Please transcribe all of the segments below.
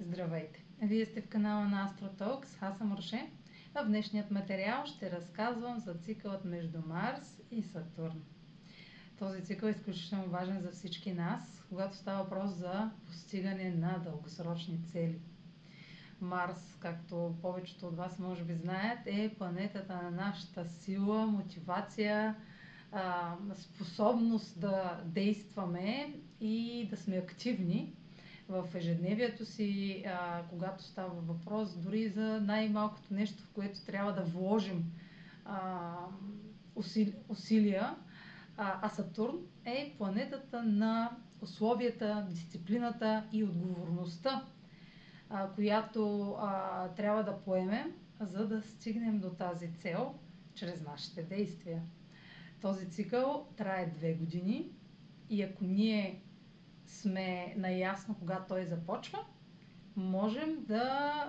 Здравейте! Вие сте в канала на AstroTalks, аз съм Роше. В днешният материал ще разказвам за цикълът между Марс и Сатурн. Този цикъл е изключително важен за всички нас, когато става въпрос за постигане на дългосрочни цели. Марс, както повечето от вас може би знаят, е планетата на нашата сила, мотивация, способност да действаме и да сме активни в ежедневието си, а, когато става въпрос дори за най-малкото нещо, в което трябва да вложим а, усили, усилия. А, а Сатурн е планетата на условията, дисциплината и отговорността, а, която а, трябва да поемем, за да стигнем до тази цел чрез нашите действия. Този цикъл трае две години и ако ние сме наясно кога той започва, можем да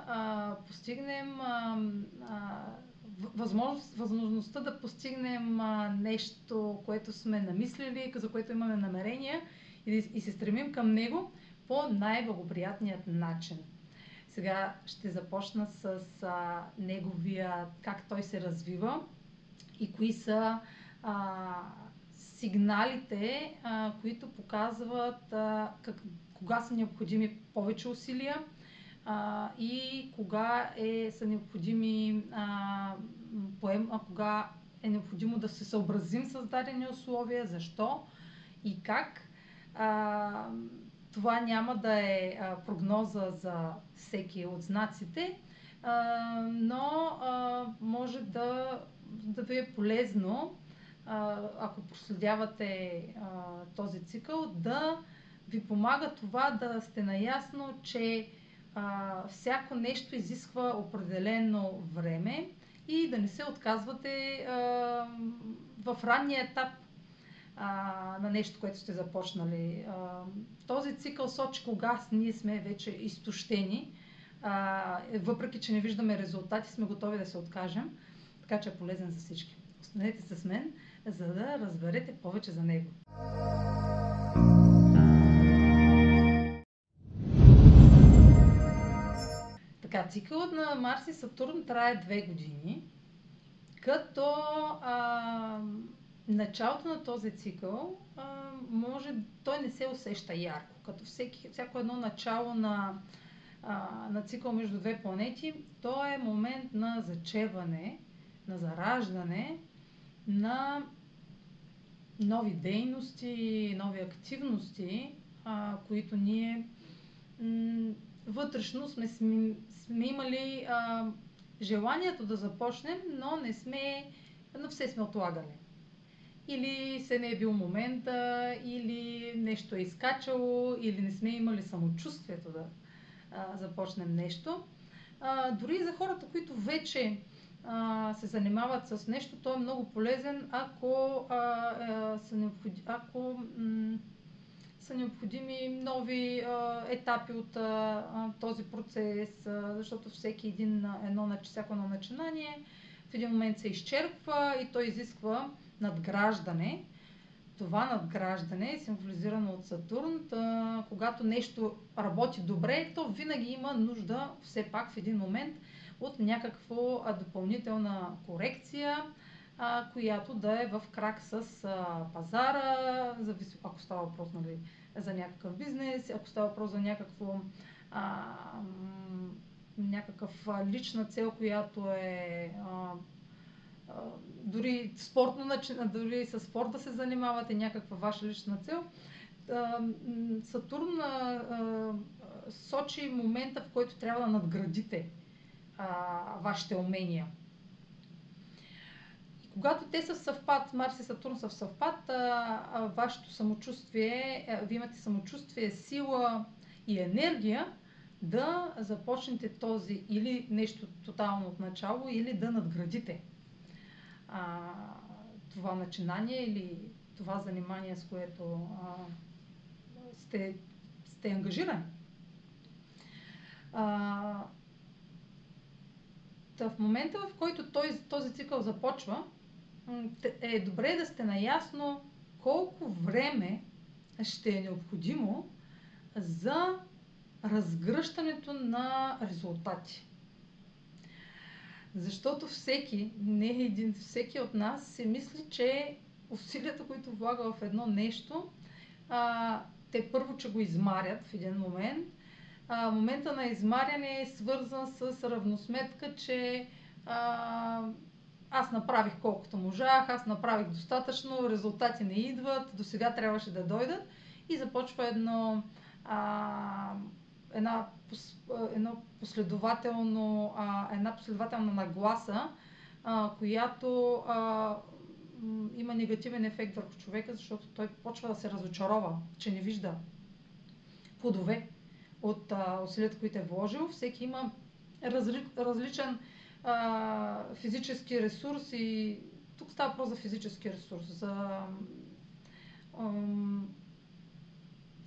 а, постигнем а, а, възможност, възможността да постигнем а, нещо, което сме намислили, за което имаме намерения и, и се стремим към него по най-благоприятният начин. Сега ще започна с а, неговия, как той се развива и кои са а, сигналите, а, които показват а, как, кога са необходими повече усилия а, и кога е, са необходими а, поем, а кога е необходимо да се съобразим с дадени условия, защо и как. А, това няма да е а, прогноза за всеки от знаците, а, но а, може да, да ви е полезно ако проследявате този цикъл, да ви помага това да сте наясно, че всяко нещо изисква определено време и да не се отказвате в ранния етап на нещо, което сте започнали. Този цикъл сочи кога ние сме вече изтощени, а, въпреки че не виждаме резултати, сме готови да се откажем, така че е полезен за всички. Останете с мен за да разберете повече за него. Така, цикълът на Марс и Сатурн трае две години, като а, началото на този цикъл а, може, той не се усеща ярко, като всеки, всяко едно начало на, на цикъл между две планети, то е момент на зачеване, на зараждане на нови дейности, нови активности, а, които ние м- вътрешно сме, сме, сме имали а, желанието да започнем, но не сме, но все сме отлагали. Или се не е бил момента, или нещо е изкачало, или не сме имали самочувствието да а, започнем нещо. А, дори за хората, които вече а, се занимават с нещо, той е много полезен, ако, а, а, са, необходи, ако м- са необходими нови а, етапи от а, този процес, а, защото всеки един, едно, всяко едно начинание в един момент се изчерпва и той изисква надграждане. Това надграждане е символизирано от Сатурн. Та, когато нещо работи добре, то винаги има нужда все пак в един момент от някаква допълнителна корекция, а, която да е в крак с а, пазара, зависи, ако става въпрос нали, за някакъв бизнес, ако става въпрос за някакво а, някакъв лична цел, която е а, а, дори спортно дори с спорт да се занимавате, някаква ваша лична цел. Сатурн сочи момента, в който трябва да надградите а, вашите умения. И когато те са в съвпад, Марс и Сатурн са в съвпад, а, а, вашето самочувствие, а, вие имате самочувствие, сила и енергия да започнете този или нещо тотално от начало, или да надградите а, това начинание или това занимание, с което а, сте, сте ангажирани. А, в момента, в който този, този цикъл започва, е добре да сте наясно колко време ще е необходимо за разгръщането на резултати. Защото всеки, не един, всеки от нас се мисли, че усилията, които влага в едно нещо, а, те първо, че го измарят в един момент. А, момента на измаряне е свързан с равносметка, че а, аз направих колкото можах, аз направих достатъчно, резултати не идват, до сега трябваше да дойдат. И започва едно, а, една, едно последователно, а, една последователна нагласа, а, която а, има негативен ефект върху човека, защото той почва да се разочарова, че не вижда плодове от а, усилията, които е вложил. Всеки има разли, различен а, физически ресурс и тук става въпрос за физически ресурс, за ам,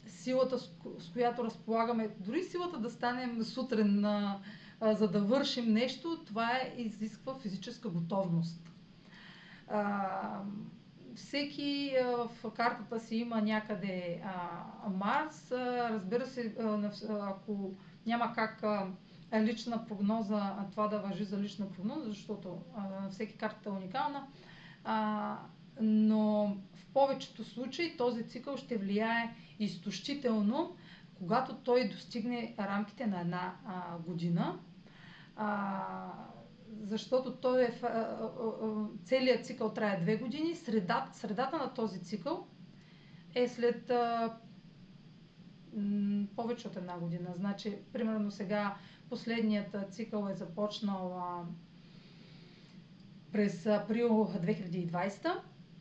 силата, с, с която разполагаме, дори силата да станем сутрин, а, а, за да вършим нещо, това е, изисква физическа готовност. А, всеки в картата си има някъде Марс. Разбира се, ако няма как лична прогноза, това да въжи за лична прогноза, защото всеки карта е уникална. Но в повечето случаи този цикъл ще влияе изтощително, когато той достигне рамките на една година. Защото той е, целият цикъл трае две години, среда, средата на този цикъл е след а, м, повече от една година. Значи, примерно сега Последният цикъл е започнал а, през април 2020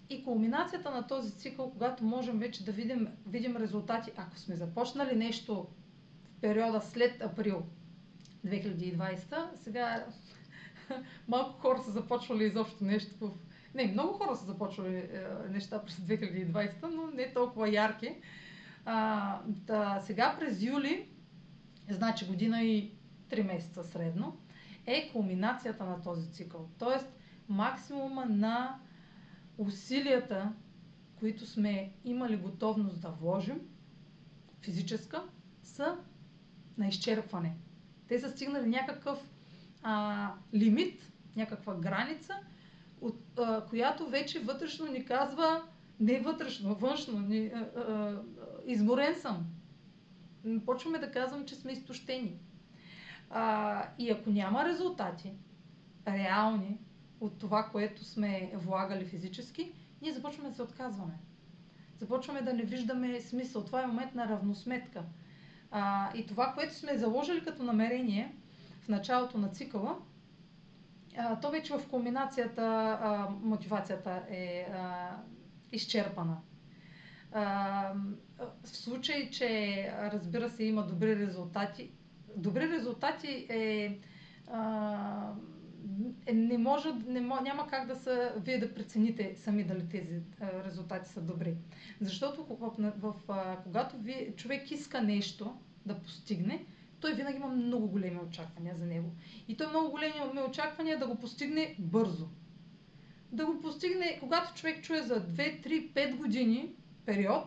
и кулминацията на този цикъл, когато можем вече да видим, видим резултати, ако сме започнали нещо в периода след април 2020, сега малко хора са започвали изобщо нещо в... Не, много хора са започвали е, неща през 2020, но не толкова ярки. А, да, сега през юли, значи година и 3 месеца средно, е кулминацията на този цикъл. Тоест, максимума на усилията, които сме имали готовност да вложим, физическа, са на изчерпване. Те са стигнали някакъв а, лимит, някаква граница, от, а, която вече вътрешно ни казва, не вътрешно, външно, ни, а, а, изморен съм. Почваме да казвам, че сме изтощени. А, и ако няма резултати, реални, от това, което сме влагали физически, ние започваме да се отказваме. Започваме да не виждаме смисъл. Това е момент на равносметка. А, и това, което сме заложили като намерение в началото на цикъла, а, то вече в комбинацията а, мотивацията е а, изчерпана. А, в случай, че разбира се има добри резултати, добри резултати е, а, е не може, не, няма как да са, вие да прецените сами дали тези резултати са добри. Защото в, в, в, когато ви, човек иска нещо да постигне, той винаги има много големи очаквания за него. И той много големи очаквания да го постигне бързо. Да го постигне, когато човек чуе за 2, 3, 5 години период,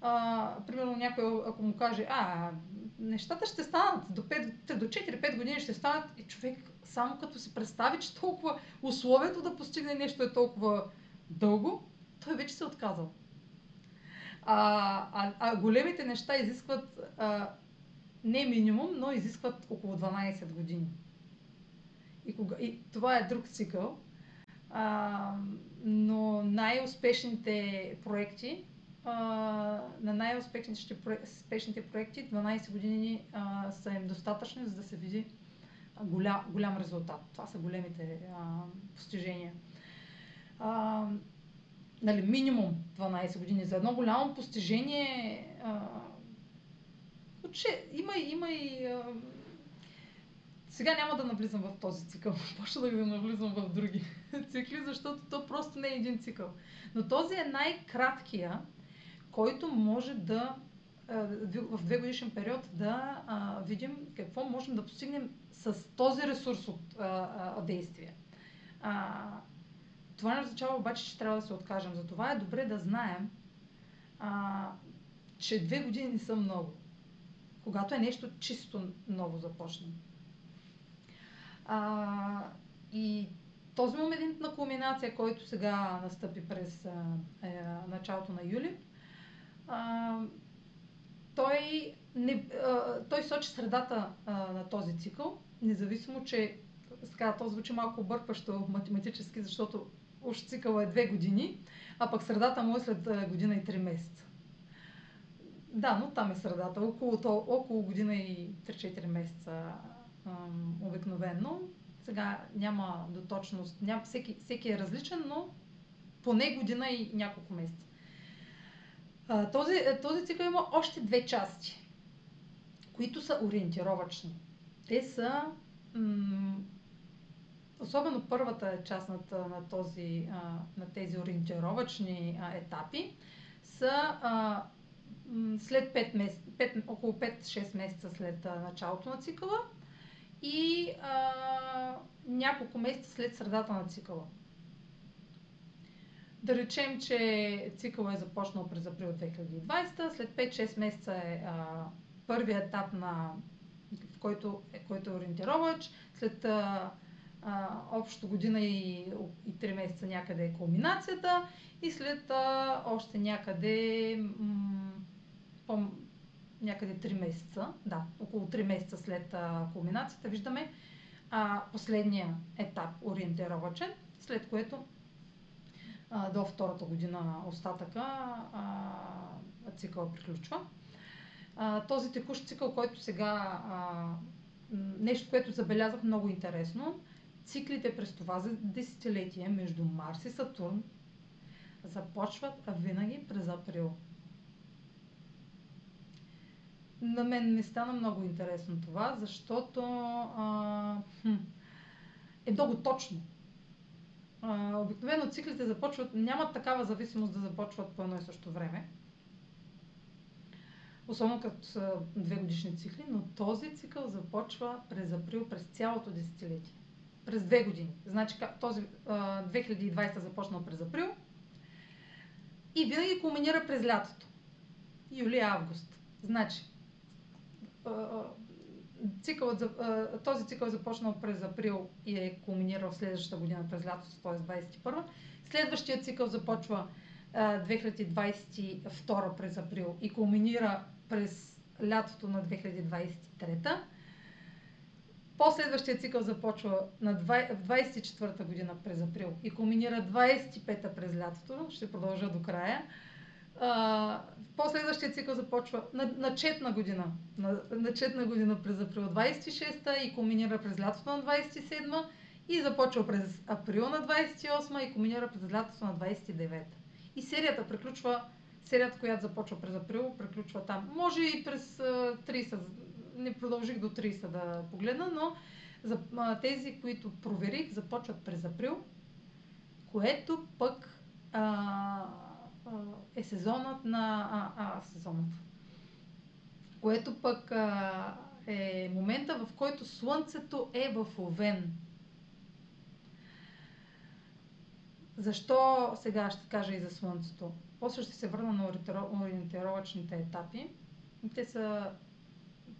а, примерно някой, ако му каже, а, нещата ще станат до, 5, до 4-5 години ще станат и човек само като си представи, че толкова условието да постигне нещо е толкова дълго, той вече се е отказал. А, а, а големите неща изискват а, не минимум, но изискват около 12 години. И, кога, и това е друг цикъл. А, но най-успешните проекти на най-успешните проекти 12 години а, са им достатъчни, за да се види голям, голям резултат. Това са големите а, постижения. А, нали, минимум 12 години. За едно голямо постижение а, че има, има и... А, сега няма да навлизам в този цикъл, почна да го навлизам в други цикли, защото то просто не е един цикъл. Но този е най-краткия, който може да в две годишен период да а, видим какво можем да постигнем с този ресурс от а, а, действие. А, това не означава обаче, че трябва да се откажем. Затова е добре да знаем, а, че две години не са много. Когато е нещо чисто ново започне. А, и този момент на кулминация, който сега настъпи през а, е, началото на юли, а, той, не, а, той сочи средата а, на този цикъл, независимо, че сега, то звучи малко объркващо математически, защото уж цикъл е две години, а пък средата му е след година и три месеца. Да, но там е средата. Около, то, около година и 3-4 месеца обикновено. Сега няма до точност, няма, всеки, всеки е различен, но поне година и няколко месеца. А, този, този цикъл има още две части, които са ориентировачни. Те са, м- особено първата част на, на, този, на тези ориентировачни а, етапи, са а, след 5 месец, 5, около 5-6 месеца след началото на цикъла и а, няколко месеца след средата на цикъла. Да речем, че цикъл е започнал през април 2020, след 5-6 месеца е първият етап, на, в който, е, който е ориентировач, след а, а, общо година и, и 3 месеца някъде е кулминацията и след а, още някъде м- по, някъде 3 месеца, да, около 3 месеца след а, кулминацията виждаме а, последния етап ориентировачен, след което а, до втората година остатъка а, цикъл приключва. А, този текущ цикъл, който сега, а, нещо, което забелязах много интересно, циклите през това десетилетие между Марс и Сатурн започват винаги през април. На мен не стана много интересно това, защото а, хм, е много точно. А, обикновено циклите започват, нямат такава зависимост да започват по едно и също време. Особено като са две годишни цикли, но този цикъл започва през април, през цялото десетилетие. През две години. Значи този а, 2020 започнал през април и винаги кулминира през лятото. Юли-август. Значи, цикълът, този цикъл е започнал през април и е кулминирал следващата година през лятото, т.е. 21. Следващия цикъл започва 2022 през април и кулминира през лятото на 2023. Последващия цикъл започва на 24-та година през април и кулминира 25-та през лятото. Ще продължа до края. А, последващия цикъл започва на, на четна година. На, на четна година през април 26-та и кулминира през лятото на 27-та и започва през април на 28-та и кулминира през лятото на 29-та. И серията приключва, серията, която започва през април, приключва там. Може и през 30, не продължих до 30 да погледна, но за тези, които проверих, започват през април, което пък а, е сезонът на... А, а, сезонът. Което пък а, е момента, в който Слънцето е в Овен. Защо сега ще кажа и за Слънцето? После ще се върна на ориентировачните етапи. Те са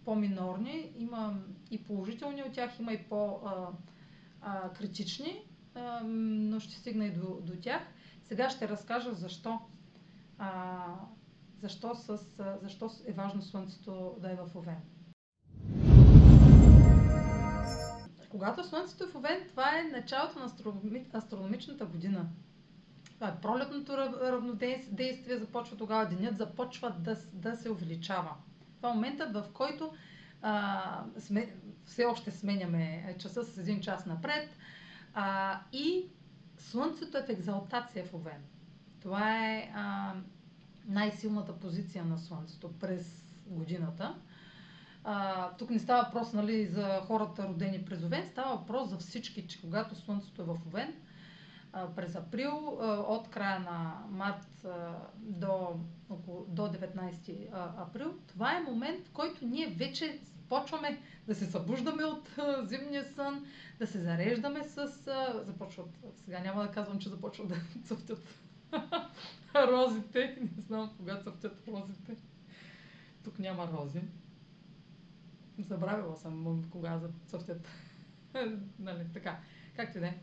по-минорни, има и положителни от тях, има и по-критични, но ще стигна и до, до тях. Сега ще разкажа защо а, защо, с, защо е важно Слънцето да е в Овен. Когато Слънцето е в Овен, това е началото на астрономичната година. Това е пролетното равнодействие, започва тогава, денят започва да, да се увеличава. Това е моментът, в който а, сме, все още сменяме часа с един час напред а, и Слънцето е в екзалтация в Овен. Това е а, най-силната позиция на Слънцето през годината. А, тук не става въпрос нали, за хората родени през Овен, става въпрос за всички, че когато Слънцето е в Овен, а, през април, а, от края на март а, до, около, до 19 април, това е момент, в който ние вече почваме да се събуждаме от а, зимния сън, да се зареждаме с... А, започват, сега няма да казвам, че започват да цъфтят розите. Не знам кога цъфтят розите. Тук няма рози. Забравила съм кога цъфтят. нали, така, както и да е.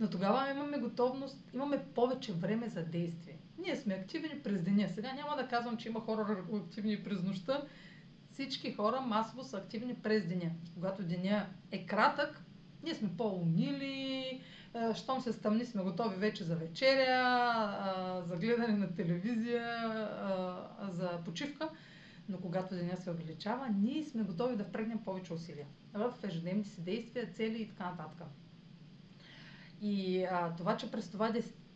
Но тогава имаме готовност, имаме повече време за действие. Ние сме активни през деня. Сега няма да казвам, че има хора активни през нощта. Всички хора масово са активни през деня. Когато деня е кратък, ние сме по-унили, щом се стъмни сме готови вече за вечеря, за гледане на телевизия, за почивка. Но когато деня се увеличава, ние сме готови да впрегнем повече усилия в ежедневните си действия, цели и така нататък. И а, това, че през това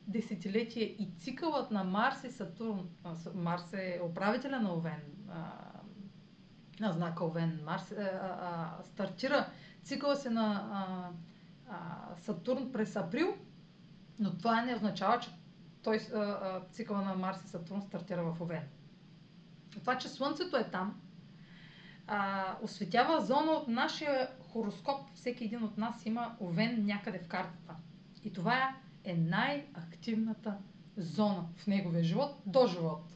десетилетие и цикълът на Марс и Сатурн, а, Марс е управителя на Овен, а, на знака Овен, Марс а, а, стартира цикъла се на а, Сатурн през април, но това не означава, че той, цикъла на Марс и Сатурн стартира в Овен. Това, че Слънцето е там, а, осветява зона от нашия хороскоп. Всеки един от нас има Овен някъде в картата. И това е най-активната зона в неговия живот до живот.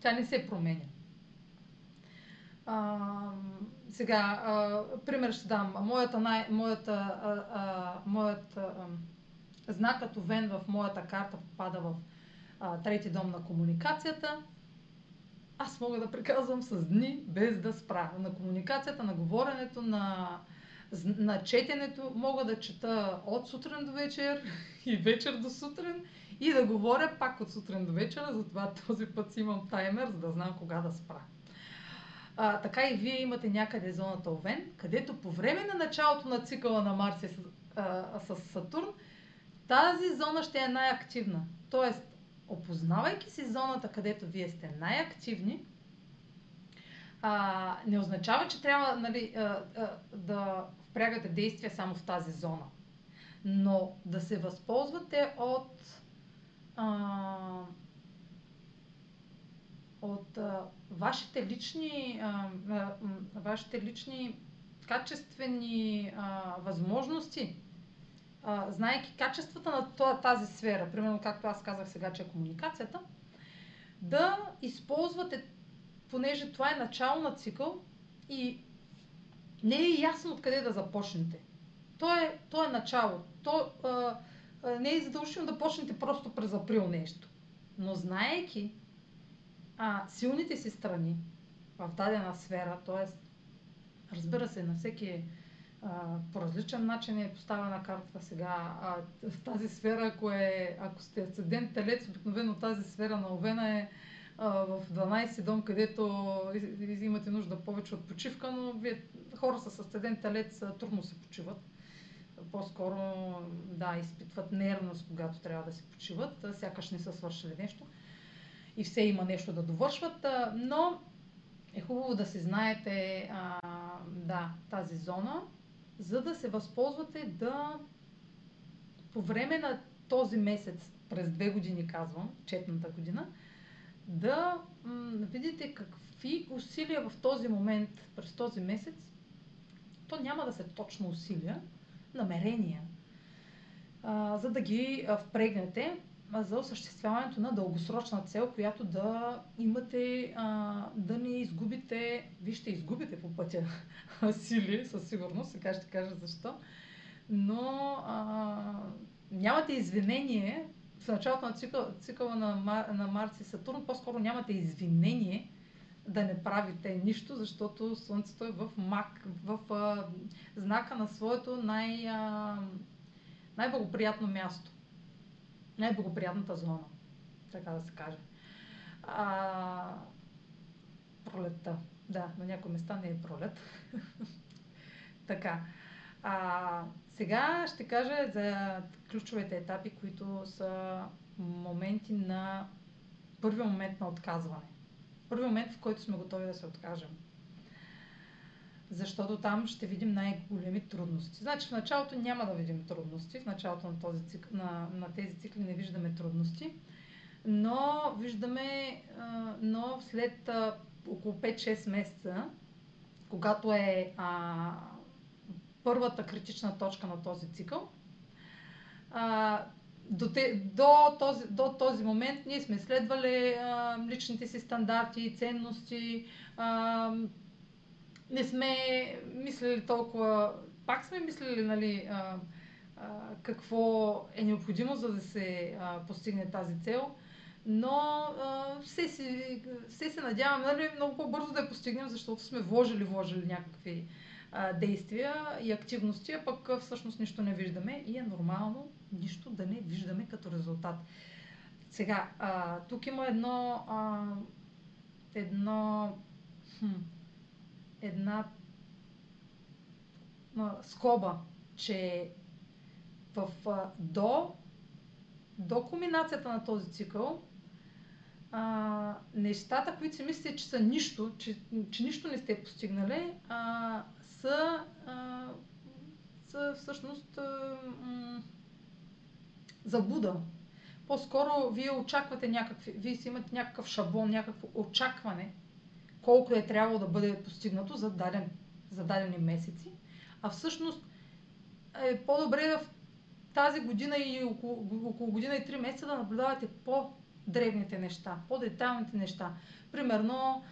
Тя не се променя. А, сега, а, пример ще дам. Моята, най, моята, а, а, моят а, знакът Овен в моята карта попада в а, трети дом на комуникацията. Аз мога да приказвам с дни без да спра. На комуникацията, на говоренето, на, на четенето мога да чета от сутрин до вечер и вечер до сутрин и да говоря пак от сутрин до вечера, затова този път си имам таймер, за да знам кога да спра. А, така и вие имате някъде зоната Овен, където по време на началото на цикъла на Марс с, а, с Сатурн, тази зона ще е най-активна. Тоест, опознавайки си зоната, където вие сте най-активни, а, не означава, че трябва нали, а, а, да впрягате действия само в тази зона. Но да се възползвате от а, от а, вашите лични а, а, вашите лични качествени а, възможности, а, знаеки качествата на тази сфера, примерно както аз казах сега, че е комуникацията, да използвате, понеже това е начало на цикъл и не е ясно откъде да започнете. То е, то е начало. То а, а, не е задължително да почнете просто през април нещо. Но знаеки а, силните си страни в дадена сфера, т.е. разбира се, на всеки по различен начин е поставена картата сега. А, в тази сфера, ако, е, ако сте асцендент телец, обикновено тази сфера на Овена е в 12 дом, където имате нужда повече от почивка, но вие хора с асцендент телец трудно се почиват. По-скоро, да, изпитват нервност, когато трябва да се почиват, сякаш не са свършили нещо и все има нещо да довършват, но е хубаво да си знаете а, да, тази зона, за да се възползвате да по време на този месец, през две години казвам, четната година, да м- видите какви усилия в този момент, през този месец, то няма да са точно усилия, намерения, а, за да ги впрегнете за осъществяването на дългосрочна цел, която да имате, а, да не изгубите, вие ще изгубите по пътя сили, със сигурност, сега ще кажа защо, но а, нямате извинение, в началото на цикъл, цикъла на, Мар, на Марс и Сатурн, по-скоро нямате извинение да не правите нищо, защото Слънцето е в мак, в а, знака на своето най, а, най-благоприятно място най-благоприятната зона, така да се каже. А, пролетта. Да, на някои места не е пролет. така. А, сега ще кажа за ключовите етапи, които са моменти на първи момент на отказване. Първи момент, в който сме готови да се откажем защото там ще видим най-големи трудности. Значи в началото няма да видим трудности, в началото на, този цикл, на, на тези цикли не виждаме трудности, но виждаме, но след около 5-6 месеца, когато е а, първата критична точка на този цикъл, а, до, те, до, този, до този момент ние сме следвали а, личните си стандарти, ценности, а, не сме мислили толкова, пак сме мислили, нали, а, а, какво е необходимо, за да се а, постигне тази цел. Но а, все, си, все се надявам нали, много по-бързо да я постигнем, защото сме вложили, вложили някакви а, действия и активности, а пък всъщност нищо не виждаме и е нормално нищо да не виждаме като резултат. Сега, а, тук има едно, а, едно, хм, една скоба, че в, а, до, до кулминацията на този цикъл, а, нещата, които си мислите, че са нищо, че, че нищо не сте постигнали, а, са, а, са всъщност а, м- забуда. По-скоро вие очаквате някакви, вие си имате някакъв шаблон, някакво очакване, колко е трябвало да бъде постигнато за, даден, за дадени месеци. А всъщност е по-добре в тази година и около, около година и три месеца да наблюдавате по-древните неща, по-детайлните неща. Примерно,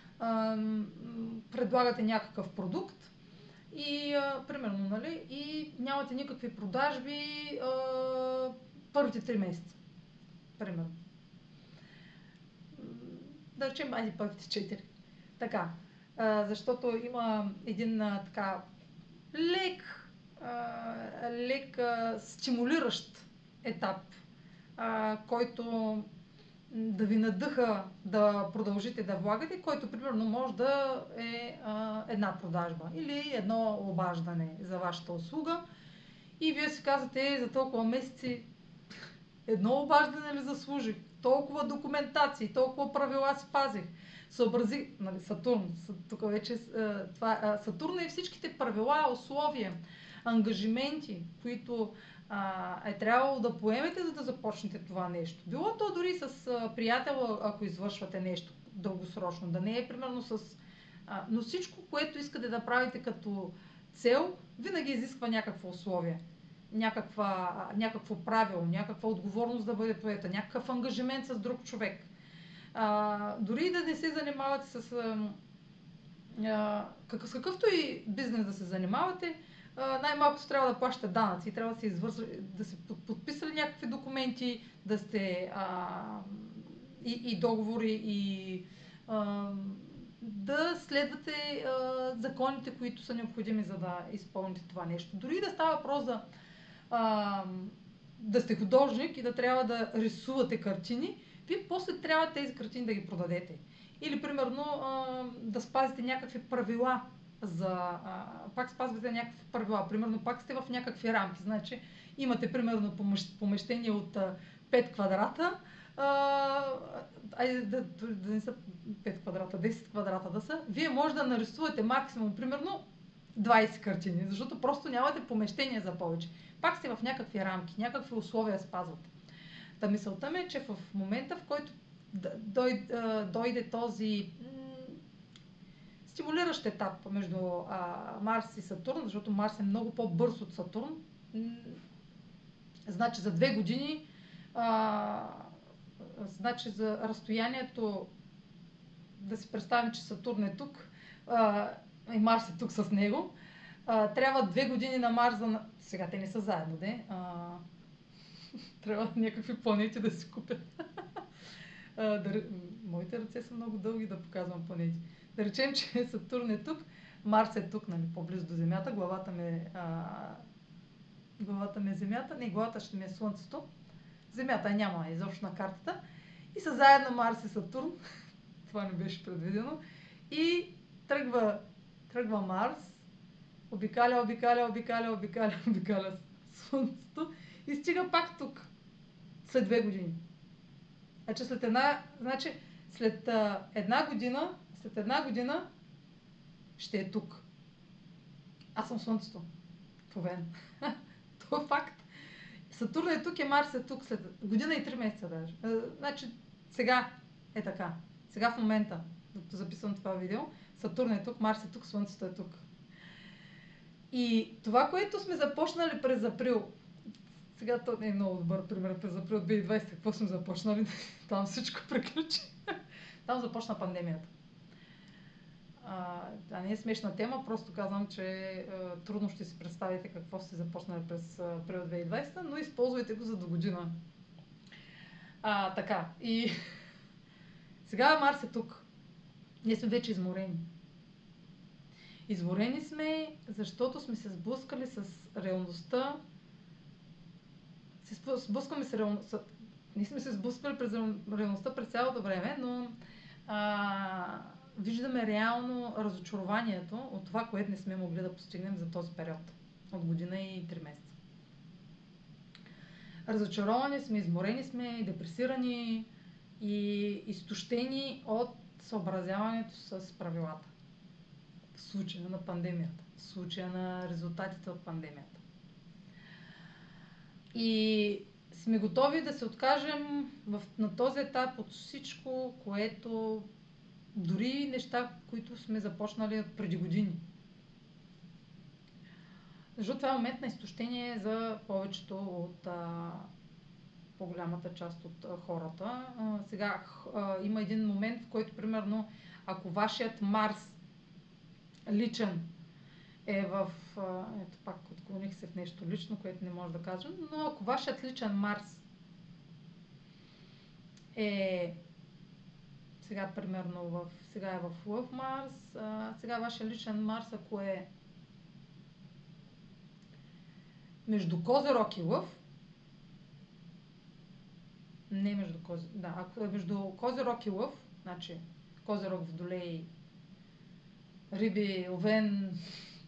предлагате някакъв продукт и, а, примерно, нали, и нямате никакви продажби а, първите три месеца. Примерно. Да речем, айде първите четири. Така. А, защото има един а, така лек, а, лек а, стимулиращ етап, а, който да ви надъха да продължите да влагате, който примерно може да е а, една продажба или едно обаждане за вашата услуга. И вие си казвате, за толкова месеци едно обаждане ли заслужих, толкова документации, толкова правила спазих, съобрази, нали, Сатурн, тук вече това, Сатурн и всичките правила, условия, ангажименти, които а, е трябвало да поемете, за да започнете това нещо. Било то дори с а, приятел, ако извършвате нещо дългосрочно, да не е примерно с... А, но всичко, което искате да правите като цел, винаги изисква някакво условие. Някаква, някакво правило, някаква отговорност да бъде поета, някакъв ангажимент с друг човек. А, дори да не се занимавате с... А, а, с какъвто и бизнес да се занимавате, най-малкото трябва да плащате данъци, трябва да се извършва, да се подписали някакви документи, да сте а, и, и договори, и а, да следвате а, законите, които са необходими за да изпълните това нещо. Дори да става въпрос за а, да сте художник и да трябва да рисувате картини, вие после трябва тези картини да ги продадете. Или, примерно, а, да спазите някакви правила за... А, пак спазвате някакви правила. Примерно пак сте в някакви рамки. Значи имате примерно помещение от а, 5 квадрата, а, айде да, да не са 5 квадрата, 10 квадрата да са, вие може да нарисувате максимум примерно 20 картини, защото просто нямате помещение за повече. Пак сте в някакви рамки, някакви условия спазвате. Та мисълта ми е, че в момента, в който дойде, дойде този стимулиращ етап между а, Марс и Сатурн, защото Марс е много по-бърз от Сатурн. Значи за две години, а, значи за разстоянието, да си представим, че Сатурн е тук а, и Марс е тук с него, а, трябва две години на Марс да... Сега те не са заедно, де? А, трябва някакви планети да си купят. а, да, моите ръце са много дълги да показвам планети. Да речем, че Сатурн е тук, Марс е тук, нали, по-близо до Земята, главата ми, е, а, главата ми е Земята, не, главата ще ми е Слънцето. Земята няма изобщо на картата. И са заедно Марс и Сатурн. Това не беше предвидено. И тръгва, тръгва Марс, обикаля, обикаля, обикаля, обикаля, обикаля Слънцето и стига пак тук. След две години. Значи след една, значи след а, една година след една година ще е тук. Аз съм Слънцето. В Овен. Това е факт. Сатурн е тук и Марс е тук след година и три месеца даже. Значи сега е така. Сега в момента, докато записвам това видео, Сатурн е тук, Марс е тук, Слънцето е тук. И това, което сме започнали през април, сега то не е много добър пример през април 2020, какво сме започнали, там всичко приключи. Там започна пандемията. Това не е смешна тема, просто казвам, че е, трудно ще си представите какво сте започнали през април 2020, но използвайте го за до година. А, така, и сега Марс е тук. Ние сме вече изморени. Изморени сме, защото сме се сблъскали с реалността. Се сблъскаме с реалността. Ние сме се сблъскали през реалността през цялото време, но а, виждаме реално разочарованието от това, което не сме могли да постигнем за този период от година и 3 месеца. Разочаровани сме, изморени сме, депресирани и изтощени от съобразяването с правилата. В случая на пандемията, в случая на резултатите от пандемията. И сме готови да се откажем в, на този етап от всичко, което дори неща, които сме започнали преди години. Защото това е момент на изтощение за повечето от а, по-голямата част от а, хората. А, сега а, има един момент, в който, примерно, ако вашият Марс личен е в... А, ето пак отклоних се в нещо лично, което не може да кажем, но ако вашият личен Марс е сега примерно в, сега е в Лъв Марс, а, сега вашия личен Марс, ако е между Козерог и Лъв, не между Кози, да, ако е между Козерог и Лъв, значи Козерог, Водолей, Риби, Овен,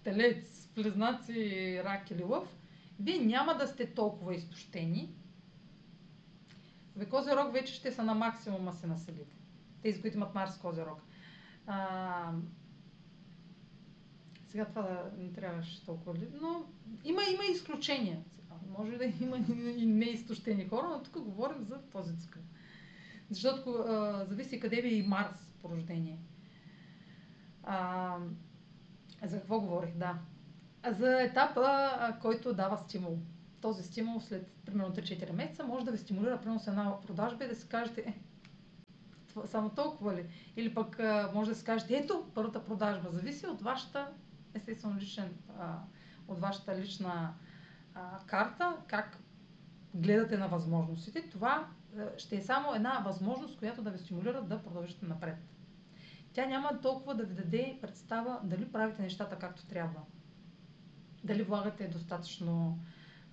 Телец, Близнаци, Рак или Лъв, вие няма да сте толкова изтощени. В Козерог вече ще са на максимума се населите тези, които имат Марс Козерог. А, сега това да не трябваше толкова, но има, има изключения. Може да има и неизтощени хора, но тук говорим за този цикъл. Защото а, зависи къде ви е и Марс по рождение. А, за какво говорих? Да. За етапа, който дава стимул. Този стимул след примерно 3-4 месеца може да ви стимулира примерно с една продажба и да си кажете, е, само толкова ли? Или пък може да си кажете, ето първата продажба. Зависи от вашата, естествено, личен, от вашата лична карта, как гледате на възможностите. Това ще е само една възможност, която да ви стимулира да продължите напред. Тя няма толкова да ви даде представа дали правите нещата както трябва. Дали влагате достатъчно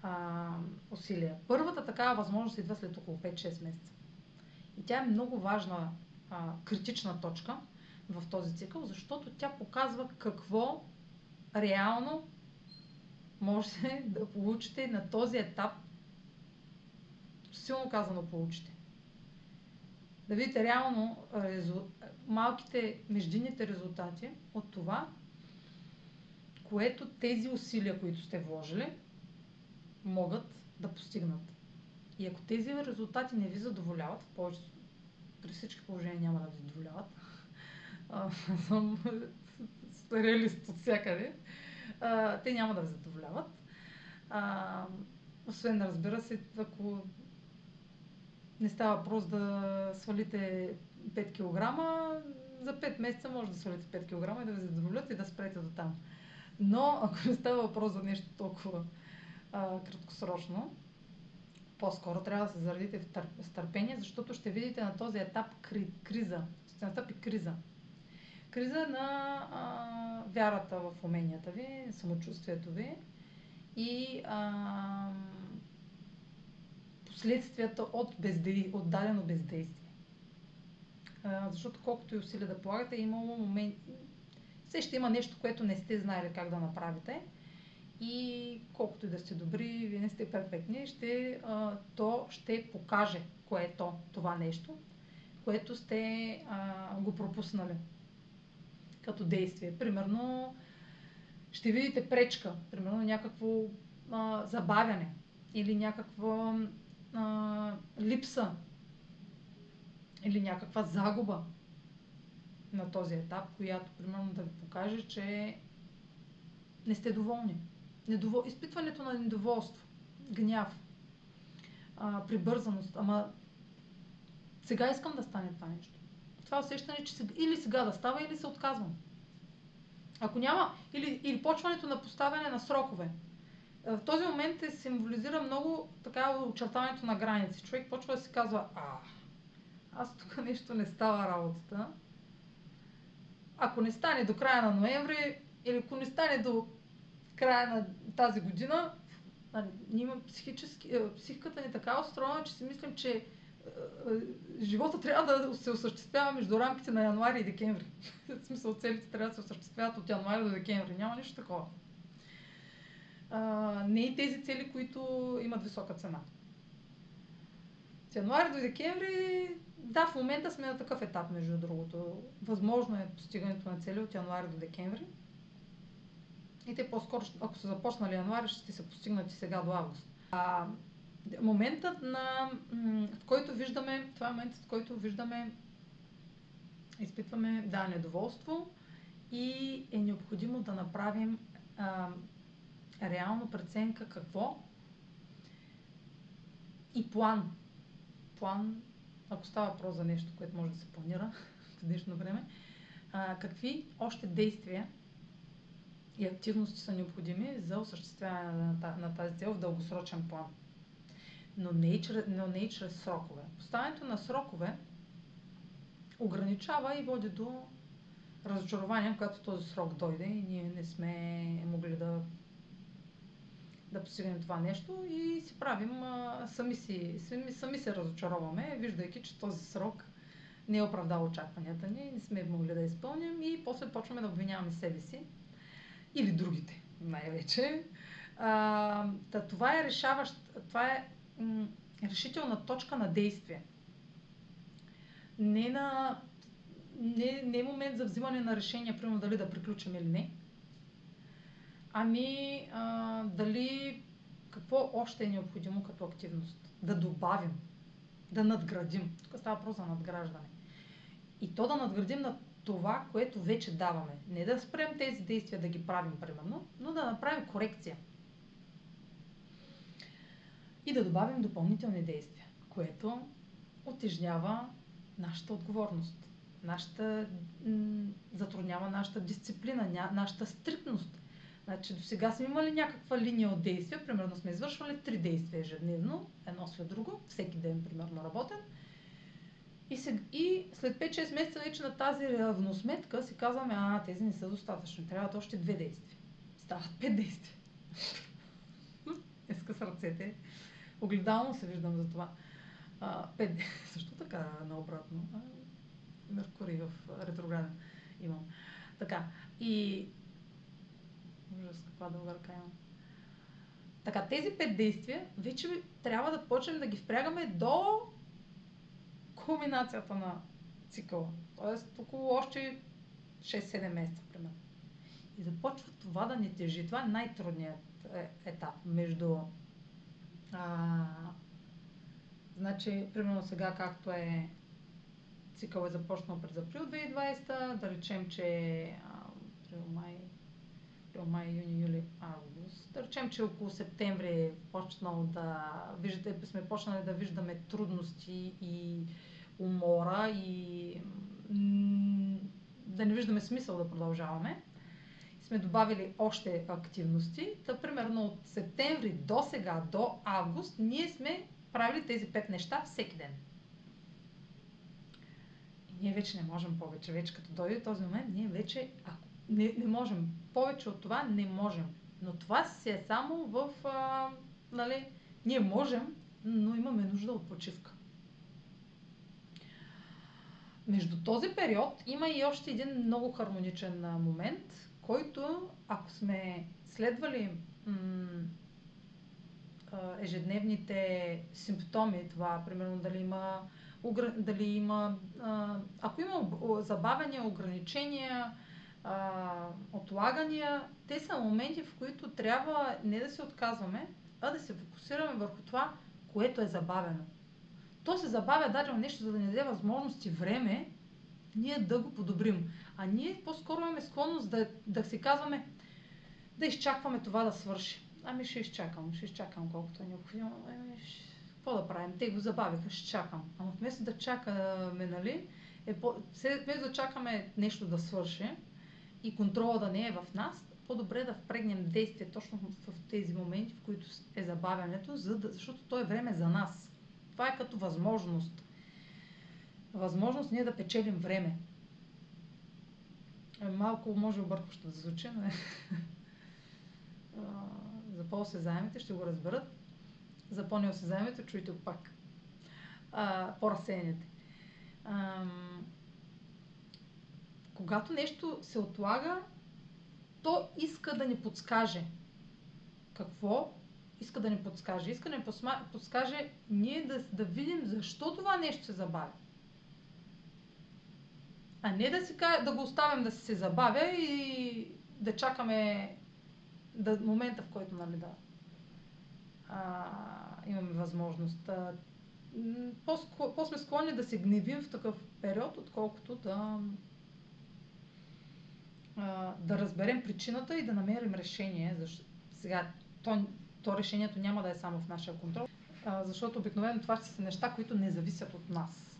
а, усилия. Първата такава възможност идва след около 5-6 месеца. И тя е много важна а, критична точка в този цикъл, защото тя показва какво реално можете да получите на този етап. Силно казано получите. Да видите реално резу... малките междинните резултати от това, което тези усилия, които сте вложили, могат да постигнат. И ако тези резултати не ви задоволяват, в повечето при всички положения няма да ви задоволяват, съм реалист от всякъде, а, те няма да ви задоволяват. А, освен, разбира се, ако не става въпрос да свалите 5 кг, за 5 месеца може да свалите 5 кг и да ви задоволят и да спрете до там. Но ако не става въпрос за нещо толкова а, краткосрочно, по-скоро трябва да се заредите в с търпение, защото ще видите на този етап кри... криза. Ще настъпи криза. Криза на а, вярата в уменията ви, самочувствието ви и а, последствията от, бездей... от дадено бездействие. А, защото колкото и усилия да полагате, имало моменти. Все ще има нещо, което не сте знаели как да направите и колкото и да сте добри, вие не сте перфектни, ще, а, то ще покаже кое е то, това нещо, което сте а, го пропуснали като действие. Примерно, ще видите пречка, примерно някакво а, забавяне или някаква а, липса или някаква загуба на този етап, която примерно да ви покаже, че не сте доволни недово... изпитването на недоволство, гняв, а, прибързаност. Ама сега искам да стане това нещо. Това усещане, че сега, или сега да става, или се отказвам. Ако няма, или, или почването на поставяне на срокове. В този момент се символизира много така очертаването на граници. Човек почва да си казва, а, аз тук нещо не става работата. Ако не стане до края на ноември, или ако не стане до края на тази година, психически, психиката ни така устроена, че си мислим, че живота трябва да се осъществява между рамките на януари и декември. В смисъл, целите трябва да се осъществяват от януари до декември. Няма нищо такова. А, не и тези цели, които имат висока цена. От януари до декември, да, в момента сме на такъв етап, между другото. Възможно е постигането на цели от януари до декември. И те по-скоро, ако са започнали януари, ще се постигнат и сега до август. А, моментът, на, в който виждаме, това е моментът, в който виждаме, изпитваме, да, недоволство и е необходимо да направим а, реално преценка какво и план. План, ако става въпрос за нещо, което може да се планира в днешно време, а, какви още действия и активности са необходими за осъществяване на, тази цел в дългосрочен план. Но не, и чрез, но не и чрез срокове. Поставянето на срокове ограничава и води до разочарование, когато този срок дойде и ние не сме могли да, да постигнем това нещо и си правим, а, сами, си, сами, сами се разочароваме, виждайки, че този срок не е оправдал очакванията ни, не сме могли да изпълним и после почваме да обвиняваме себе си или другите най-вече. А, да, това е решаващ, това е м- решителна точка на действие. Не, на, не, не е момент за взимане на решение, примерно дали да приключим или не. Ами а, дали какво още е необходимо като активност. Да добавим, да надградим. Тук става въпрос за надграждане. И то да надградим на това, което вече даваме. Не да спрем тези действия да ги правим, примерно, но да направим корекция. И да добавим допълнителни действия, което отежнява нашата отговорност, нашата, затруднява нашата дисциплина, нашата стриктност. Значи до сега сме имали някаква линия от действия, примерно сме извършвали три действия ежедневно, едно след друго, всеки ден примерно работен – и, сега, и след 5-6 месеца вече на тази равносметка си казваме, а, тези не са достатъчни, трябват още две действия. Стават пет действия. Днеска с ръцете. Огледално се виждам за това. А, пет Също така наобратно. Меркурий в ретрограден имам. Така. И... Ужас, каква дълга имам. Така, тези пет действия вече трябва да почнем да ги впрягаме до кулминацията на цикъла. Тоест около още 6-7 месеца, примерно. И започва това да ни тежи. Това е най-трудният е, етап между а, значи, примерно сега, както е цикъл е започнал през април 2020, да речем, че април, май, април, май, юни, юли, август. Да речем, че около септември е почнал да виждате, сме почнали да виждаме трудности и умора и да не виждаме смисъл да продължаваме. Сме добавили още активности. Та, примерно от септември до сега, до август, ние сме правили тези пет неща всеки ден. И ние вече не можем повече. Вече като дойде този момент, ние вече ако, не, не можем. Повече от това не можем. Но това си е само в... А, нали, ние можем, но имаме нужда от почивка. Между този период има и още един много хармоничен момент, който, ако сме следвали м- ежедневните симптоми, това, примерно дали има, дали има ако има забавения, ограничения, отлагания, те са моменти, в които трябва не да се отказваме, а да се фокусираме върху това, което е забавено то се забавя дадено нещо, за да ни даде възможност и време ние да го подобрим. А ние по-скоро имаме склонност да, да си казваме, да изчакваме това да свърши. Ами ще изчакам, ще изчакам колкото е необходимо. Ами, какво да правим? Те го забавиха, ще чакам. Ама вместо да чакаме, нали, е по... вместо да чакаме нещо да свърши и контрола да не е в нас, по-добре да впрегнем действие точно в тези моменти, в които е забавянето, защото то е време за нас. Това е като възможност. Възможност ние да печелим време. Е, малко може объркващо да звучи, но е. за по-осезаемите ще го разберат. За по-неосезаемите чуйте пак. по-разсеяните. Когато нещо се отлага, то иска да ни подскаже. Какво иска да ни подскаже? Иска да ни подскаже ние да, да видим защо това нещо се забавя. А не да, си, да го оставим да се забавя и да чакаме да, момента, в който нали, да, а, имаме възможност. по-сме склонни да се гневим в такъв период, отколкото да, а, да разберем причината и да намерим решение. Защо, сега, то, то решението няма да е само в нашия контрол, а, защото обикновено това ще са неща, които не зависят от нас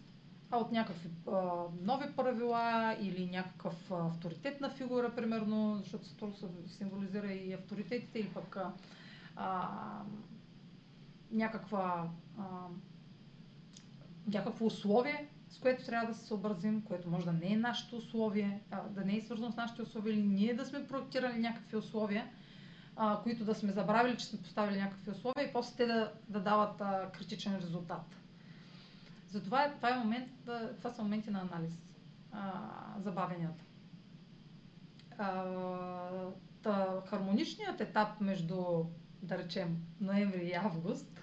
а от някакви а, нови правила или някакъв авторитетна фигура, примерно, защото Сатурн символизира и авторитетите, или пък а, а, някаква, а, някакво условие, с което трябва да се съобразим, което може да не е нашето условие, да не е свързано с нашите условия, или ние да сме проектирали някакви условия, а, които да сме забравили, че сме поставили някакви условия и после те да, да дават а, критичен резултат. Затова това, е момент, това са моменти на анализ. А, забавенията. А, та, хармоничният етап между, да речем, ноември и август,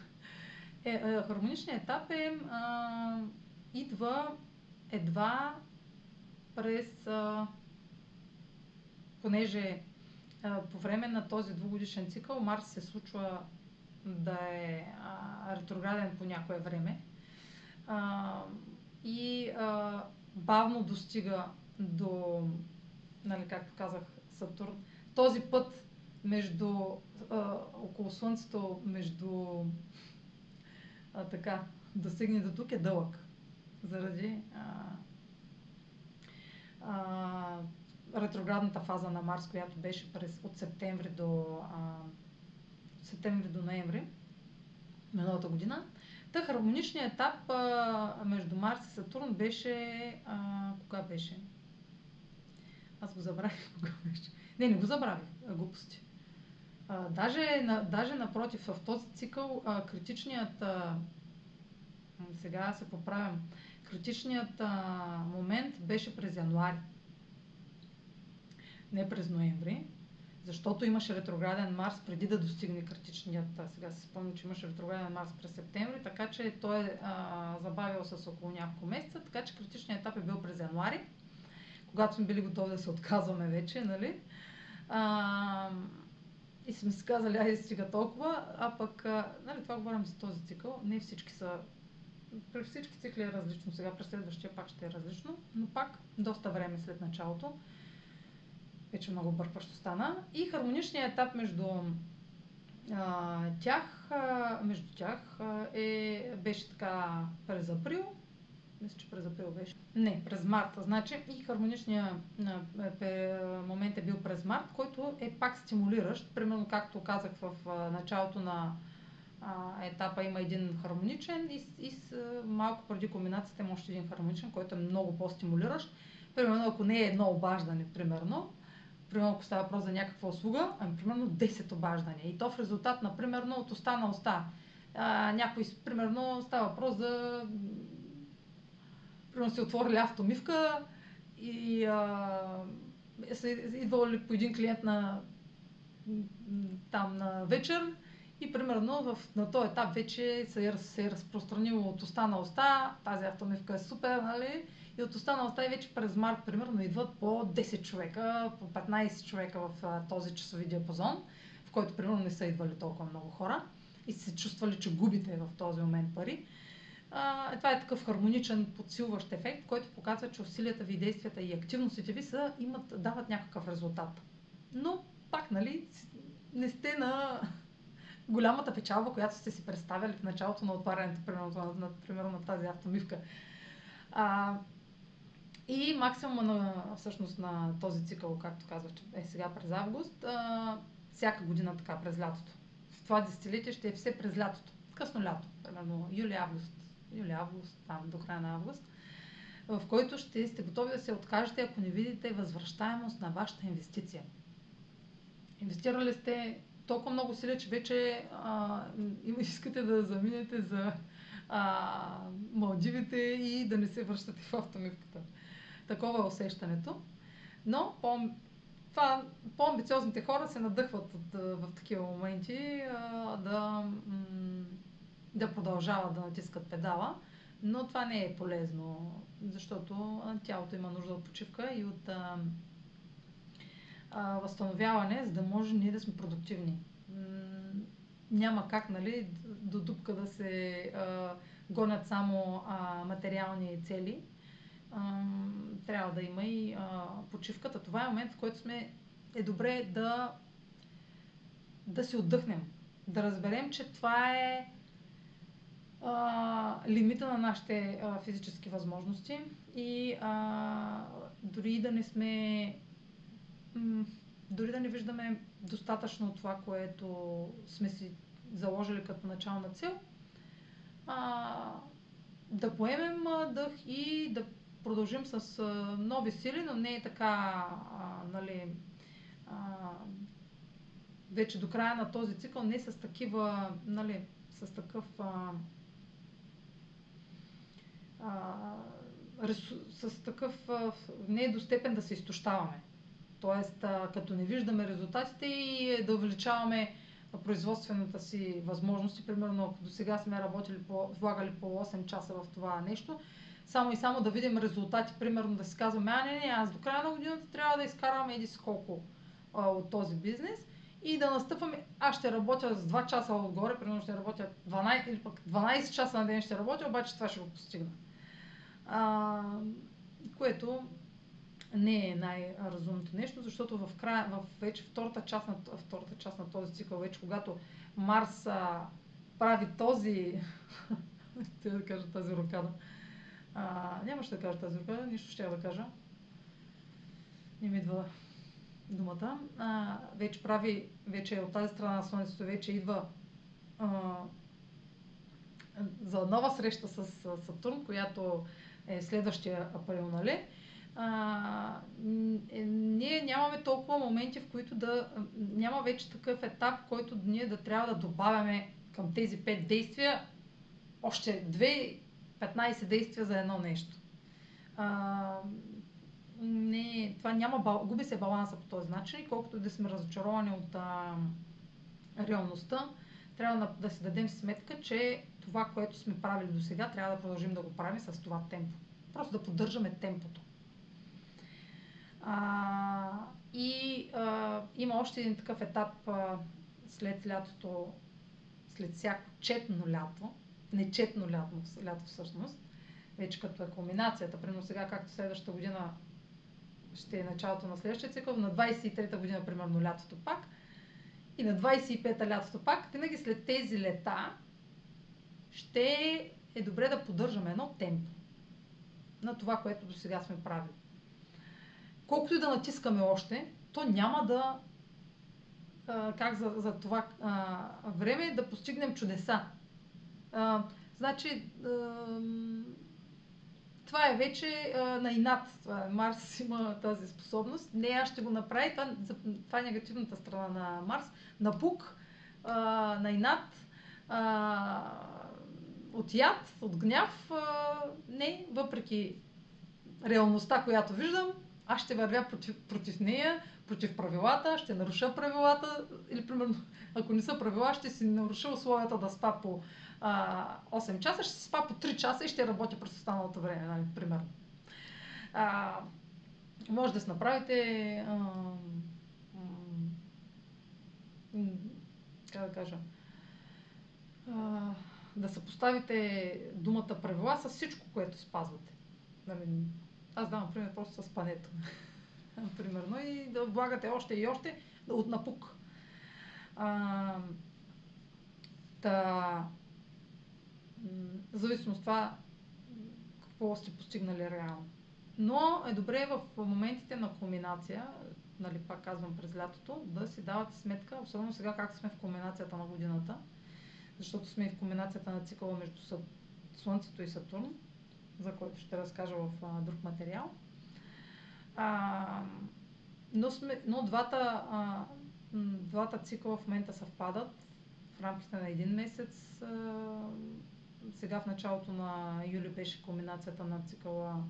е, е, хармоничният етап е, а, идва едва през, а, понеже а, по време на този двугодишен цикъл Марс се случва да е а, ретрограден по някое време, а, и а, бавно достига до, нали, както казах, Сатурн. Този път между, а, около Слънцето, между а, така, да до тук е дълъг. Заради а, ретроградната фаза на Марс, която беше през, от септември до, а, септември до ноември миналата година. Та хармоничният етап а, между Марс и Сатурн беше... А, кога беше? Аз го забравих кога беше. Не, не го забравих. Глупости. А, даже, на, даже напротив, в този цикъл а, критичният... А, сега се поправям. Критичният а, момент беше през януари. Не през ноември защото имаше ретрограден Марс преди да достигне критичният, сега се спомням, че имаше ретрограден Марс през септември, така че той е а, забавил с около няколко месеца, така че критичният етап е бил през януари, когато сме били готови да се отказваме вече, нали? А, и сме си казали, айде стига толкова, а пък, а, нали, това говорим за този цикъл, не всички са при всички цикли е различно, сега през следващия пак ще е различно, но пак доста време след началото вече много объркващо стана. И хармоничният етап между а, тях, а, между тях а, е, беше така през април. Мисля, че през април беше. Не, през март. Значи и хармоничният момент е бил през март, който е пак стимулиращ. Примерно, както казах в началото на етапа има един хармоничен и, и с, малко преди комбинацията има още един хармоничен, който е много по-стимулиращ. Примерно, ако не е едно обаждане, примерно, примерно ако става въпрос за някаква услуга, ами примерно 10 обаждания. И то в резултат на примерно от уста на уста. А, някой, примерно, става въпрос за примерно си отворили автомивка и а, са идвали по един клиент на там на вечер и примерно в, на този етап вече се е, се е разпространило от уста на уста, тази автомивка е супер, нали? И от останалата и вече през март, примерно, идват по 10 човека, по 15 човека в а, този часови диапазон, в който, примерно, не са идвали толкова много хора и се чувствали, че губите в този момент пари. А, това е такъв хармоничен подсилващ ефект, който показва, че усилията ви, действията и активностите ви са, имат, дават някакъв резултат. Но пак, нали, не сте на голямата печалба, която сте си представили в началото на отварянето, примерно, на, на, примерно, на тази автомивка. А, И максимума на, всъщност, на този цикъл, както казвах, че е сега през август, а, всяка година така през лятото. В това десетилетие ще е все през лятото. Късно лято, примерно юли-август. Юли-август, там до края на август. В който ще сте готови да се откажете, ако не видите възвръщаемост на вашата инвестиция. Инвестирали сте толкова много сили, че вече а, искате да заминете за а, Малдивите и да не се връщате в автомивката. Такова е усещането. Но по, това, по-амбициозните хора се надъхват от, в такива моменти а, да, да продължават да натискат педала, но това не е полезно, защото тялото има нужда от почивка и от а, а, възстановяване, за да може ние да сме продуктивни. Няма как, нали, до дупка да се а, гонят само а, материални цели. А, трябва да има и а, почивката. Това е момент, в който сме е добре да, да си отдъхнем. Да разберем, че това е а, лимита на нашите а, физически възможности и а, дори да не сме м- дори да не виждаме достатъчно това, което сме си заложили като начална цел, а, да поемем дъх и да продължим с а, нови сили, но не е така, а, нали, а, вече до края на този цикъл, не с такива, нали, с такъв а, а, с такъв не е до степен да се изтощаваме. Тоест, като не виждаме резултатите и да увеличаваме производствената си възможности. Примерно, ако до сега сме работили по, влагали по 8 часа в това нещо, само и само да видим резултати, примерно да си казваме, а не, не, аз до края на годината трябва да изкарвам еди си колко а, от този бизнес и да настъпваме, аз ще работя с 2 часа отгоре, примерно ще работя 12 или пък 12 часа на ден ще работя, обаче това ще го постигна. А, което не е най-разумното нещо, защото в края, в вече втората част на, втората част на този цикъл, вече когато Марс а, прави този, те да кажа тази рокада, а, нямаше да кажа тази рокада, нищо ще да кажа. Не ми идва думата. А, вече прави, вече от тази страна на Слънцето вече идва а, за нова среща с Сатурн, която е следващия април, нали? А, е, ние нямаме толкова моменти, в които да няма вече такъв етап, който ние да трябва да добавяме към тези пет действия още две 15 действия за едно нещо. А, не, това няма, губи се баланса по този начин и колкото да сме разочаровани от а, реалността, трябва да, да си дадем сметка, че това, което сме правили до сега, трябва да продължим да го правим с това темпо. Просто да поддържаме темпото. А, и а, има още един такъв етап а, след лятото, след всяко четно лято, нечетно лято, лято всъщност, вече като е кулминацията, примерно сега, както следващата година ще е началото на следващия цикъл, на 23-та година, примерно лятото пак, и на 25-та лятото пак, винаги след тези лета ще е добре да поддържаме едно темпо на това, което до сега сме правили колкото и да натискаме още, то няма да, а, как за, за това а, време, да постигнем чудеса. А, значи, а, това е вече а, на инат. Това, е, Марс има тази способност. Не, аз ще го направя. Това, това е негативната страна на Марс. На пук, а, на инат, а, от яд, от гняв. А, не, въпреки реалността, която виждам, аз ще вървя против, против нея, против правилата, ще наруша правилата или примерно, ако не са правила, ще си наруша условията да спа по а, 8 часа, ще спа по 3 часа и ще работя през останалото време, нали, примерно. А, може да си направите а, как да кажа, а, да съпоставите думата правила с всичко, което спазвате. Нали, аз давам пример просто с пането. Примерно и да влагате още и още от напук. А, та, в зависимост от това какво сте постигнали реално. Но е добре в моментите на кулминация, нали, пак казвам през лятото, да си давате сметка, особено сега как сме в кулминацията на годината, защото сме и в комбинацията на цикъла между Слънцето и Сатурн, за който ще разкажа в а, друг материал. А, но, сме, но двата, а, двата цикъла в момента съвпадат в рамките на един месец. А, сега в началото на юли беше комбинацията на цикъла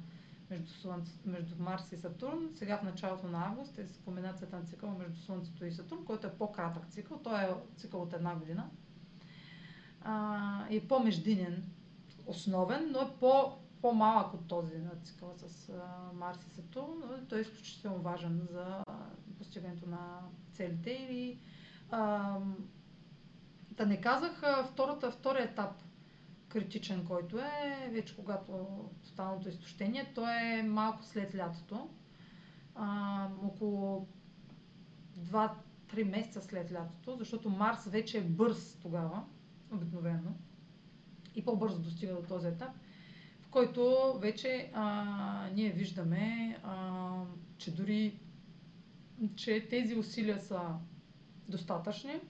между, Слънце, между Марс и Сатурн. Сега в началото на август е комбинацията на цикъла между Слънцето и Сатурн, който е по-кратък цикъл. Той е цикъл от една година. А, е по-междинен, основен, но е по, по-малък от този на цикъла с Марс и Сатурн. Той е изключително важен за постигането на целите. И, а, да не казах втората, втория етап критичен, който е вече когато тоталното изтощение, то е малко след лятото. А, около 2-3 месеца след лятото, защото Марс вече е бърз тогава, обикновено, и по-бързо достига до този етап, който вече а, ние виждаме, а, че дори че тези усилия са достатъчни,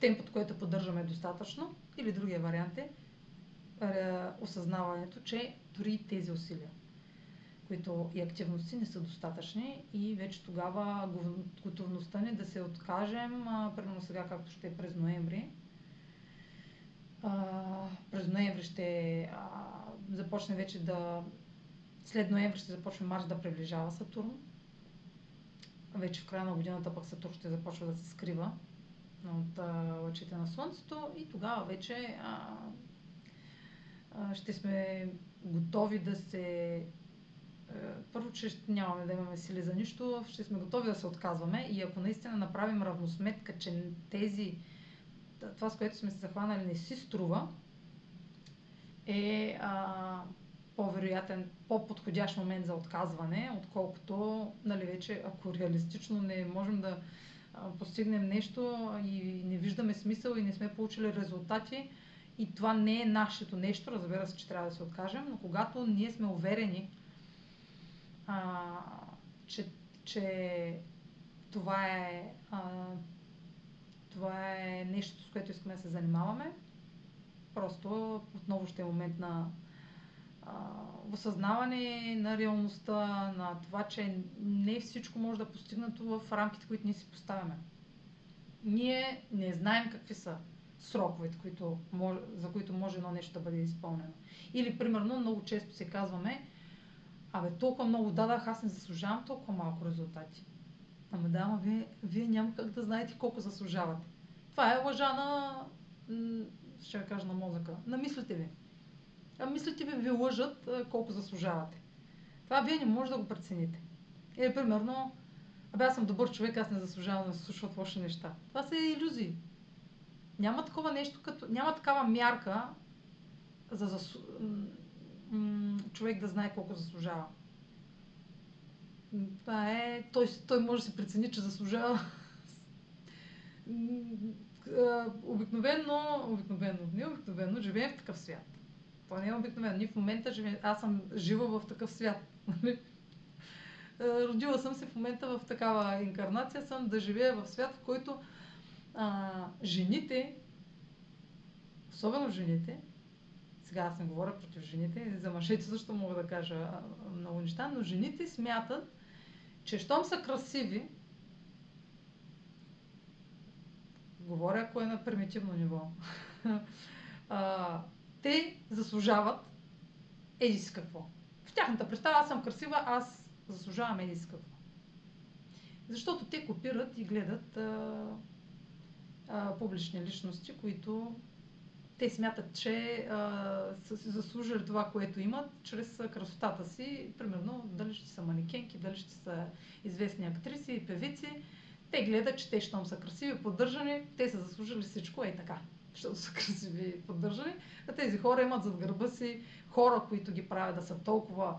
темпото, което поддържаме е достатъчно, или другия вариант е осъзнаването, че дори тези усилия, които и активности не са достатъчни и вече тогава готовността ни да се откажем, примерно сега както ще е през ноември, през ноември ще започне вече да след ноември ще започне Марс да приближава Сатурн. Вече в края на годината пък Сатурн ще започва да се скрива от а, лъчите на Слънцето и тогава вече а, ще сме готови да се. Първо, че нямаме да имаме сили за нищо, ще сме готови да се отказваме и ако наистина направим равносметка, че тези, това с което сме се захванали не си струва, е а, по-вероятен, по-подходящ момент за отказване, отколкото, нали, вече, ако реалистично не можем да постигнем нещо и не виждаме смисъл и не сме получили резултати, и това не е нашето нещо, разбира се, че трябва да се откажем, но когато ние сме уверени, а, че, че това е, а, това е нещо, с което искаме да се занимаваме, просто отново ще е момент на а, осъзнаване на реалността, на това, че не всичко може да постигнато в рамките, които ние си поставяме. Ние не знаем какви са сроковете, които, за които може едно нещо да бъде изпълнено. Или, примерно, много често се казваме, абе, толкова много дадах, аз не заслужавам толкова малко резултати. Ама да, ама вие, вие няма как да знаете колко заслужавате. Това е лъжа на, ще я кажа на мозъка, на мислите ви. А мислите ви ви лъжат колко заслужавате. Това вие не може да го прецените. Или, примерно, абе, аз съм добър човек, аз не заслужавам да се случват лоши неща. Това са иллюзии. Няма такова нещо, като, няма такава мярка за засу... човек да знае колко заслужава. Това е, той, той може да се прецени, че заслужава обикновено, обикновено, не обикновено, живеем в такъв свят. Това не е обикновено. Ние в момента живеем, аз съм жива в такъв свят. Нали? Родила съм се в момента в такава инкарнация, съм да живея в свят, в който а, жените, особено жените, сега аз не говоря против жените, за мъжете също мога да кажа много неща, но жените смятат, че щом са красиви, говоря ако е на примитивно ниво, а, те заслужават еди си какво. В тяхната представа аз съм красива, аз заслужавам еди си какво. Защото те копират и гледат а, а, публични личности, които те смятат, че а, са си заслужили това, което имат, чрез красотата си. Примерно, дали ще са манекенки, дали ще са известни актриси и певици. Те гледат, че те, щом са красиви, поддържани, те са заслужили всичко, е така, защото са красиви поддържани. А тези хора имат зад гърба си хора, които ги правят да са толкова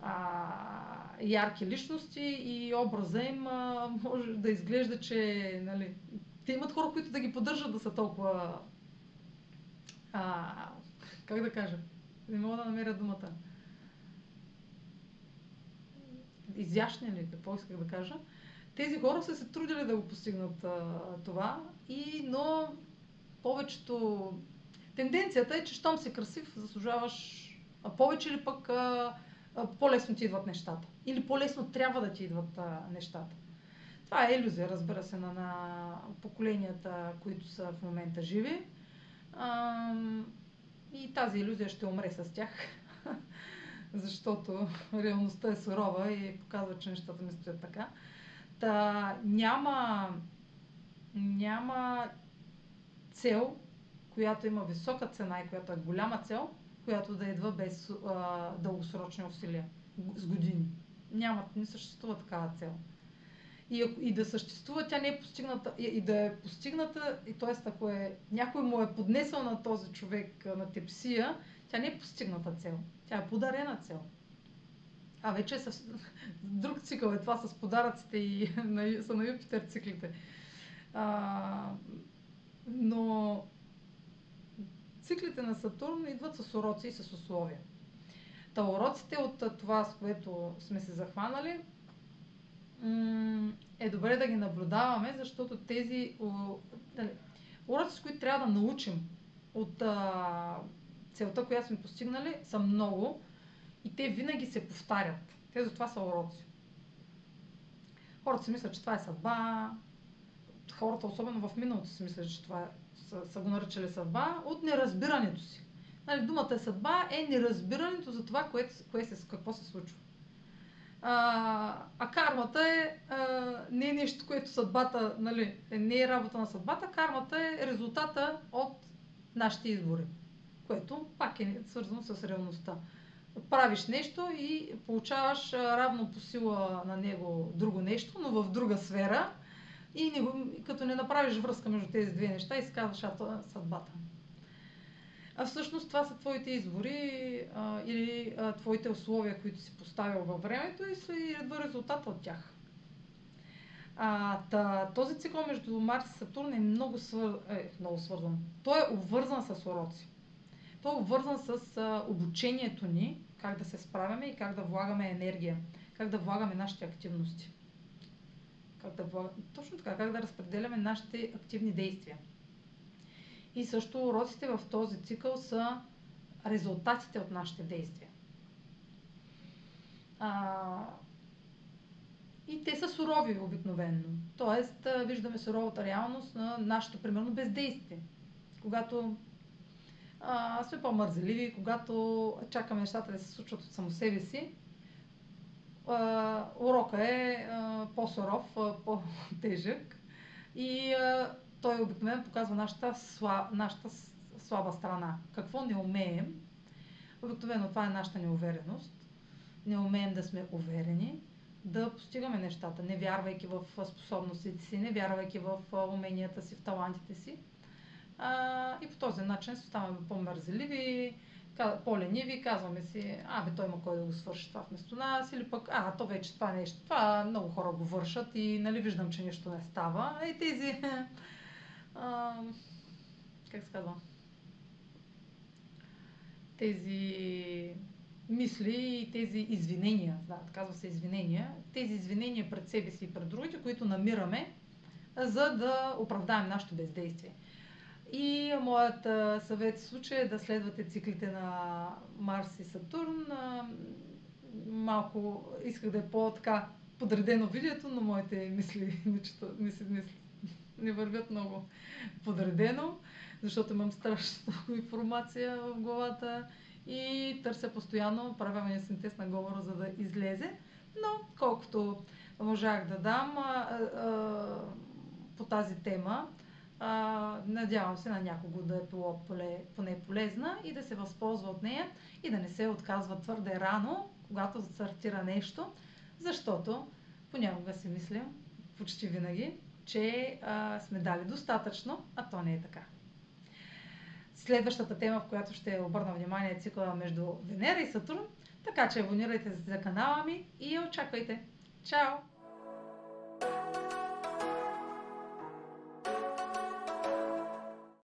а, ярки личности и образа им а, може да изглежда, че нали, те имат хора, които да ги поддържат да са толкова. А, как да кажа? Не мога да намеря думата. изящни ли, какво исках да кажа, тези хора са се трудили да го постигнат а, това, и, но повечето... Тенденцията е, че щом си красив, заслужаваш а повече или пък а, а, по-лесно ти идват нещата. Или по-лесно трябва да ти идват а, нещата. Това е иллюзия, разбира се, на, на поколенията, които са в момента живи. А, и тази иллюзия ще умре с тях, защото реалността е сурова и показва, че нещата не стоят така. Та няма, няма цел, която има висока цена и която е голяма цел, която да идва без а, дългосрочни усилия, с години. Няма, не съществува такава цел. И, и да съществува, тя не е постигната, и, и да е постигната, и т.е. ако е, някой му е поднесъл на този човек на тепсия, тя не е постигната цел. Тя е подарена цел. А вече е съв... друг цикъл е това с подаръците и са на Юпитер циклите. А, но циклите на Сатурн идват с уроци и с условия. Та уроците от това, с което сме се захванали, е добре да ги наблюдаваме, защото тези нали, уроци, с които трябва да научим от целта, която сме постигнали, са много и те винаги се повтарят. Те затова са уроци. Хората си мислят, че това е съдба. Хората, особено в миналото, си мислят, че това е, са, са го наричали съдба от неразбирането си. Нали, думата е съдба е неразбирането за това, кое, кое се, какво се случва. А, а кармата е а, не е нещо, което съдбата, нали, е, не е работа на съдбата, кармата е резултата от нашите избори, което пак е свързано с реалността. Правиш нещо и получаваш равно по сила на него друго нещо, но в друга сфера и не, като не направиш връзка между тези две неща, изказваш съдбата. А всъщност това са твоите избори а, или а, твоите условия, които си поставил във времето и са и едва резултата от тях. А, та, този цикъл между Марс и Сатурн е много, свър... е, много свързан. Той е обвързан с уроци. Той е обвързан с а, обучението ни, как да се справяме и как да влагаме енергия, как да влагаме нашите активности. Как да влаг... Точно така, как да разпределяме нашите активни действия. И също уроците в този цикъл са резултатите от нашите действия. А, и те са сурови обикновенно. Тоест, виждаме суровата реалност на нашето, примерно, бездействие. Когато а, сме по-мързеливи, когато чакаме нещата да се случват от само себе си, а, урока е а, по-суров, а, по-тежък и а, той обикновено показва нашата, сла, нашата слаба страна. Какво не умеем? Обикновено това е нашата неувереност. Не умеем да сме уверени, да постигаме нещата, не вярвайки в способностите си, не вярвайки в уменията си, в талантите си. А, и по този начин ставаме по-мързеливи, по-лениви, казваме си, а бе, той има кой да го свърши това вместо нас, или пък, а, то вече това нещо, това много хора го вършат и нали виждам, че нищо не става. И тези а, как се казва, тези мисли и тези извинения, да, казва се извинения, тези извинения пред себе си и пред другите, които намираме, за да оправдаем нашето бездействие. И моят съвет в случая е да следвате циклите на Марс и Сатурн. Малко исках да е по-така подредено видеото, но моите мисли, мисли, мисли, не вървят много подредено, защото имам страшно информация в главата и търся постоянно правилния синтез на говора, за да излезе. Но колкото можах да дам а, а, по тази тема, а, надявам се на някого да е било поне полезна и да се възползва от нея и да не се отказва твърде рано, когато стартира нещо, защото понякога си мисля, почти винаги, че а, сме дали достатъчно, а то не е така. Следващата тема, в която ще обърна внимание е цикъла между Венера и Сатурн, така че абонирайте се за канала ми и я очаквайте. Чао!